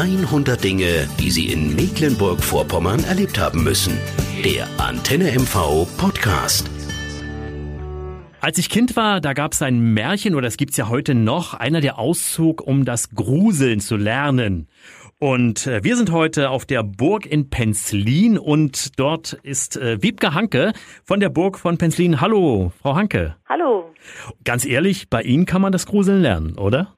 100 Dinge, die Sie in Mecklenburg-Vorpommern erlebt haben müssen. Der Antenne MV Podcast. Als ich Kind war, da gab es ein Märchen, oder es gibt's ja heute noch, einer der Auszug, um das Gruseln zu lernen. Und äh, wir sind heute auf der Burg in Penzlin und dort ist äh, Wiebke Hanke von der Burg von Penzlin. Hallo, Frau Hanke. Hallo. Ganz ehrlich, bei Ihnen kann man das Gruseln lernen, oder?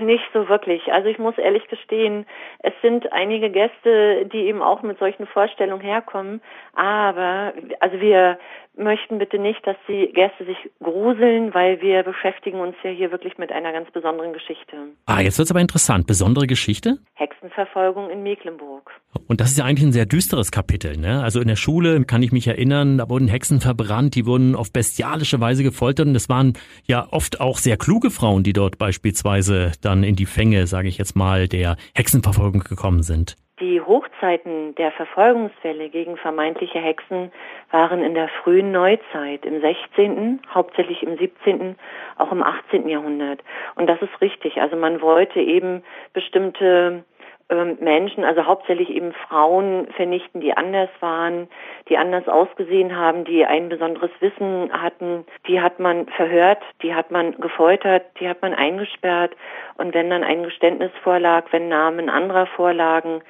Nicht so wirklich. Also ich muss ehrlich gestehen, es sind einige Gäste, die eben auch mit solchen Vorstellungen herkommen. Aber also wir möchten bitte nicht, dass die Gäste sich gruseln, weil wir beschäftigen uns ja hier wirklich mit einer ganz besonderen Geschichte. Ah, jetzt wird's aber interessant. Besondere Geschichte? Hexenverfolgung in Mecklenburg. Und das ist ja eigentlich ein sehr düsteres Kapitel, ne? Also in der Schule kann ich mich erinnern, da wurden Hexen verbrannt, die wurden auf bestialische Weise gefoltert und es waren ja oft auch sehr kluge Frauen, die dort beispielsweise dann in die Fänge, sage ich jetzt mal, der Hexenverfolgung gekommen sind. Die Hochzeiten der Verfolgungsfälle gegen vermeintliche Hexen waren in der frühen Neuzeit, im 16., hauptsächlich im 17., auch im 18. Jahrhundert. Und das ist richtig. Also man wollte eben bestimmte Menschen, also hauptsächlich eben Frauen vernichten, die anders waren, die anders ausgesehen haben, die ein besonderes Wissen hatten. Die hat man verhört, die hat man gefoltert, die hat man eingesperrt. Und wenn dann ein Geständnis vorlag, wenn Namen anderer vorlagen,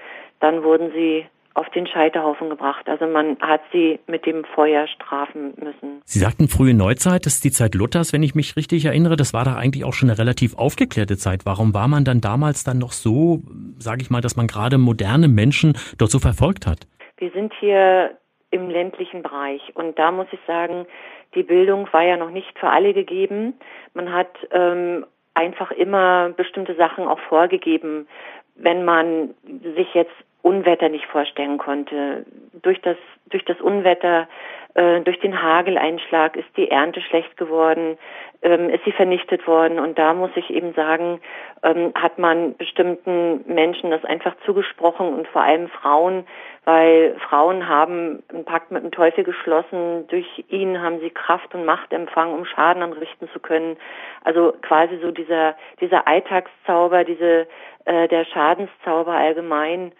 dann wurden sie auf den Scheiterhaufen gebracht. Also man hat sie mit dem Feuer strafen müssen. Sie sagten frühe Neuzeit, das ist die Zeit Luthers, wenn ich mich richtig erinnere. Das war da eigentlich auch schon eine relativ aufgeklärte Zeit. Warum war man dann damals dann noch so, sage ich mal, dass man gerade moderne Menschen dort so verfolgt hat? Wir sind hier im ländlichen Bereich und da muss ich sagen, die Bildung war ja noch nicht für alle gegeben. Man hat ähm, einfach immer bestimmte Sachen auch vorgegeben. Wenn man sich jetzt Unwetter nicht vorstellen konnte. Durch das, durch das Unwetter, äh, durch den Hageleinschlag ist die Ernte schlecht geworden, ähm, ist sie vernichtet worden. Und da muss ich eben sagen, ähm, hat man bestimmten Menschen das einfach zugesprochen und vor allem Frauen, weil Frauen haben einen Pakt mit dem Teufel geschlossen. Durch ihn haben sie Kraft und Macht empfangen, um Schaden anrichten zu können. Also quasi so dieser, dieser Alltagszauber, diese, äh, der Schadenszauber allgemein.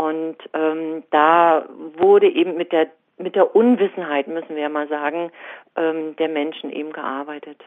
Und ähm, da wurde eben mit der mit der Unwissenheit, müssen wir ja mal sagen, ähm, der Menschen eben gearbeitet.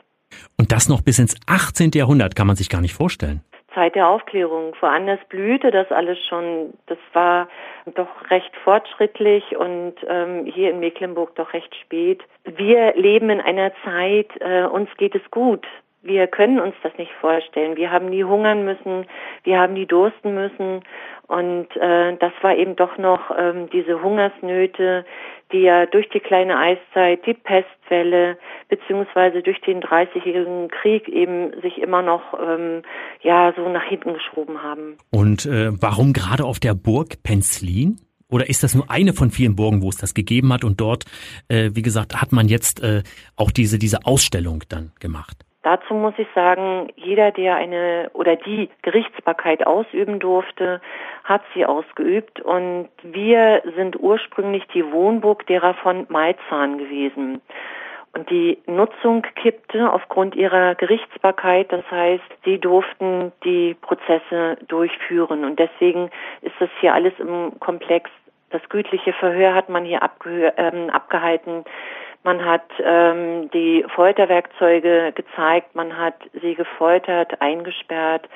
Und das noch bis ins 18. Jahrhundert kann man sich gar nicht vorstellen. Zeit der Aufklärung. Woanders blühte das alles schon. Das war doch recht fortschrittlich und ähm, hier in Mecklenburg doch recht spät. Wir leben in einer Zeit, äh, uns geht es gut. Wir können uns das nicht vorstellen. Wir haben nie hungern müssen, wir haben nie dursten müssen. Und äh, das war eben doch noch ähm, diese Hungersnöte, die ja durch die kleine Eiszeit, die Pestwelle beziehungsweise durch den Dreißigjährigen Krieg eben sich immer noch ähm, ja so nach hinten geschoben haben. Und äh, warum gerade auf der Burg Penzlin? Oder ist das nur eine von vielen Burgen, wo es das gegeben hat? Und dort, äh, wie gesagt, hat man jetzt äh, auch diese, diese Ausstellung dann gemacht? Dazu muss ich sagen, jeder, der eine oder die Gerichtsbarkeit ausüben durfte, hat sie ausgeübt. Und wir sind ursprünglich die Wohnburg derer von Malzahn gewesen. Und die Nutzung kippte aufgrund ihrer Gerichtsbarkeit. Das heißt, sie durften die Prozesse durchführen. Und deswegen ist das hier alles im Komplex. Das gütliche Verhör hat man hier ähm, abgehalten. Man hat ähm, die Folterwerkzeuge gezeigt, man hat sie gefoltert, eingesperrt.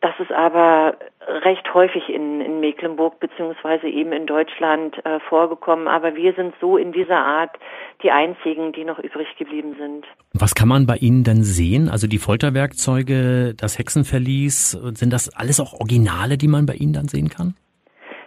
Das ist aber recht häufig in, in Mecklenburg beziehungsweise eben in Deutschland äh, vorgekommen. Aber wir sind so in dieser Art die einzigen, die noch übrig geblieben sind. Was kann man bei Ihnen denn sehen? Also die Folterwerkzeuge, das Hexenverlies, sind das alles auch Originale, die man bei Ihnen dann sehen kann?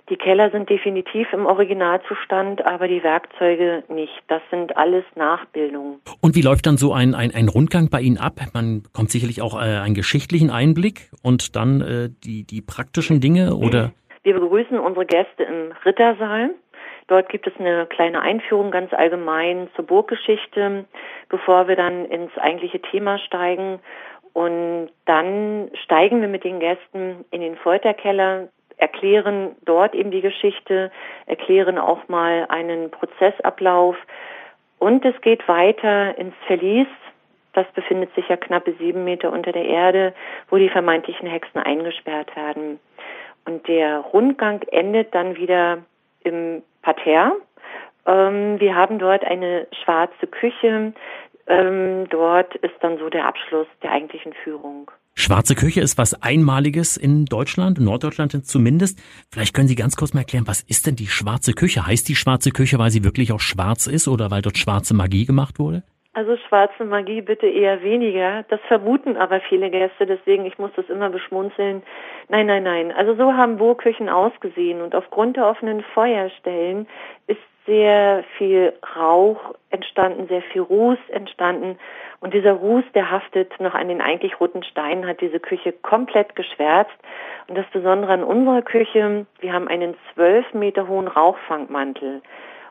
Die Keller sind definitiv im Originalzustand, aber die Werkzeuge nicht. Das sind alles Nachbildungen. Und wie läuft dann so ein, ein, ein Rundgang bei Ihnen ab? Man bekommt sicherlich auch äh, einen geschichtlichen Einblick und dann äh, die, die praktischen Dinge oder? Wir begrüßen unsere Gäste im Rittersaal. Dort gibt es eine kleine Einführung ganz allgemein zur Burggeschichte, bevor wir dann ins eigentliche Thema steigen. Und dann steigen wir mit den Gästen in den Folterkeller erklären dort eben die Geschichte, erklären auch mal einen Prozessablauf und es geht weiter ins Verlies. Das befindet sich ja knappe sieben Meter unter der Erde, wo die vermeintlichen Hexen eingesperrt werden. Und der Rundgang endet dann wieder im Parterre. Ähm, wir haben dort eine schwarze Küche. Ähm, dort ist dann so der Abschluss der eigentlichen Führung. Schwarze Küche ist was Einmaliges in Deutschland, Norddeutschland zumindest. Vielleicht können Sie ganz kurz mal erklären, was ist denn die schwarze Küche? Heißt die schwarze Küche, weil sie wirklich auch schwarz ist oder weil dort schwarze Magie gemacht wurde? Also schwarze Magie bitte eher weniger. Das vermuten aber viele Gäste, deswegen ich muss das immer beschmunzeln. Nein, nein, nein. Also so haben Burgküchen ausgesehen und aufgrund der offenen Feuerstellen ist sehr viel Rauch entstanden, sehr viel Ruß entstanden. Und dieser Ruß, der haftet noch an den eigentlich roten Steinen, hat diese Küche komplett geschwärzt. Und das Besondere an unserer Küche, wir haben einen zwölf Meter hohen Rauchfangmantel.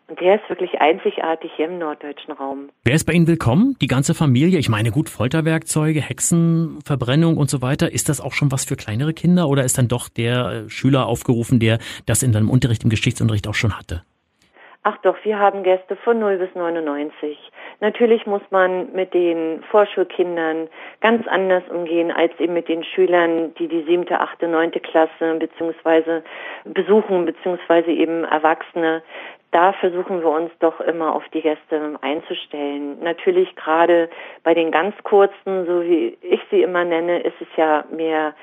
Und der ist wirklich einzigartig hier im norddeutschen Raum. Wer ist bei Ihnen willkommen? Die ganze Familie? Ich meine, gut, Folterwerkzeuge, Hexenverbrennung und so weiter. Ist das auch schon was für kleinere Kinder oder ist dann doch der äh, Schüler aufgerufen, der das in seinem Unterricht, im Geschichtsunterricht auch schon hatte? Ach doch, wir haben Gäste von 0 bis 99. Natürlich muss man mit den Vorschulkindern ganz anders umgehen als eben mit den Schülern, die die siebte, achte, neunte Klasse beziehungsweise besuchen beziehungsweise eben Erwachsene da versuchen wir uns doch immer auf die Gäste einzustellen. Natürlich gerade bei den ganz kurzen, so wie ich sie immer nenne, ist es ja mehr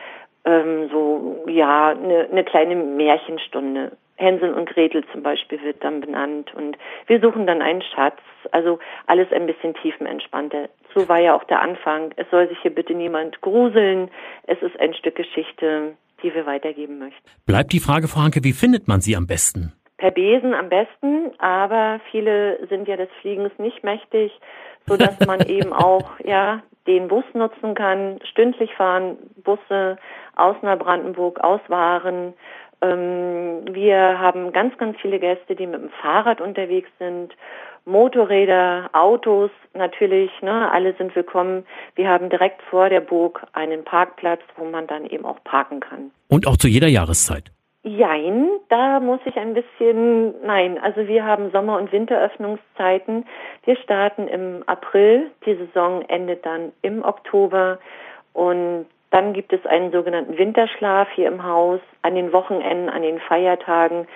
ähm, so, ja, eine ne kleine Märchenstunde. Hänsel und Gretel zum Beispiel wird dann benannt und wir suchen dann einen Schatz. Also alles ein bisschen tiefenentspannter. So war ja auch der Anfang. Es soll sich hier bitte niemand gruseln. Es ist ein Stück Geschichte, die wir weitergeben möchten. Bleibt die Frage, Frau Hanke, wie findet man sie am besten? per Besen am besten, aber viele sind ja des Fliegens nicht mächtig, so dass man eben auch ja den Bus nutzen kann. Stündlich fahren Busse aus Neubrandenburg, aus Waren. Ähm, wir haben ganz, ganz viele Gäste, die mit dem Fahrrad unterwegs sind. Motorräder, Autos natürlich, ne, alle sind willkommen. Wir haben direkt vor der Burg einen Parkplatz, wo man dann eben auch parken kann. Und auch zu jeder Jahreszeit. Jein, da muss ich ein bisschen, nein, also wir haben Sommer- und Winteröffnungszeiten. Wir starten im April, die Saison endet dann im Oktober und dann gibt es einen sogenannten Winterschlaf hier im Haus. An den Wochenenden, an den Feiertagen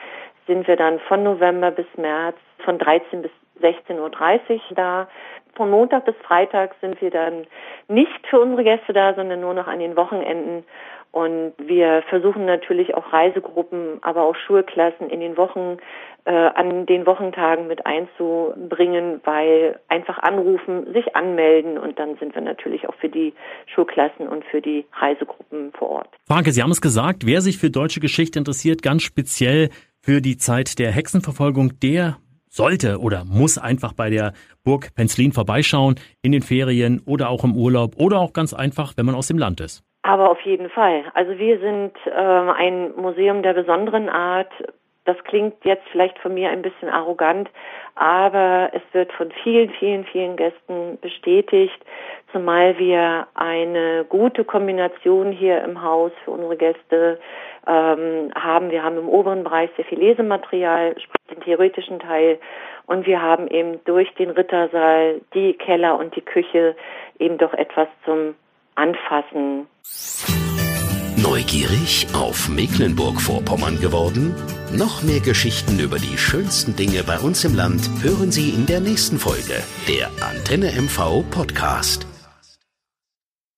sind wir dann von November bis März von 13 bis 16.30 Uhr da. Von Montag bis Freitag sind wir dann nicht für unsere Gäste da, sondern nur noch an den Wochenenden. Und wir versuchen natürlich auch Reisegruppen, aber auch Schulklassen in den Wochen, äh, an den Wochentagen mit einzubringen, weil einfach anrufen, sich anmelden und dann sind wir natürlich auch für die Schulklassen und für die Reisegruppen vor Ort. Franke, Sie haben es gesagt, wer sich für deutsche Geschichte interessiert, ganz speziell für die Zeit der Hexenverfolgung, der sollte oder muss einfach bei der Burg Penzlin vorbeischauen, in den Ferien oder auch im Urlaub oder auch ganz einfach, wenn man aus dem Land ist. Aber auf jeden Fall. Also wir sind äh, ein Museum der besonderen Art. Das klingt jetzt vielleicht von mir ein bisschen arrogant, aber es wird von vielen, vielen, vielen Gästen bestätigt, zumal wir eine gute Kombination hier im Haus für unsere Gäste ähm, haben. Wir haben im oberen Bereich sehr viel Lesematerial, den theoretischen Teil, und wir haben eben durch den Rittersaal, die Keller und die Küche eben doch etwas zum anfassen. Neugierig auf Mecklenburg-Vorpommern geworden? Noch mehr Geschichten über die schönsten Dinge bei uns im Land hören Sie in der nächsten Folge der Antenne MV Podcast.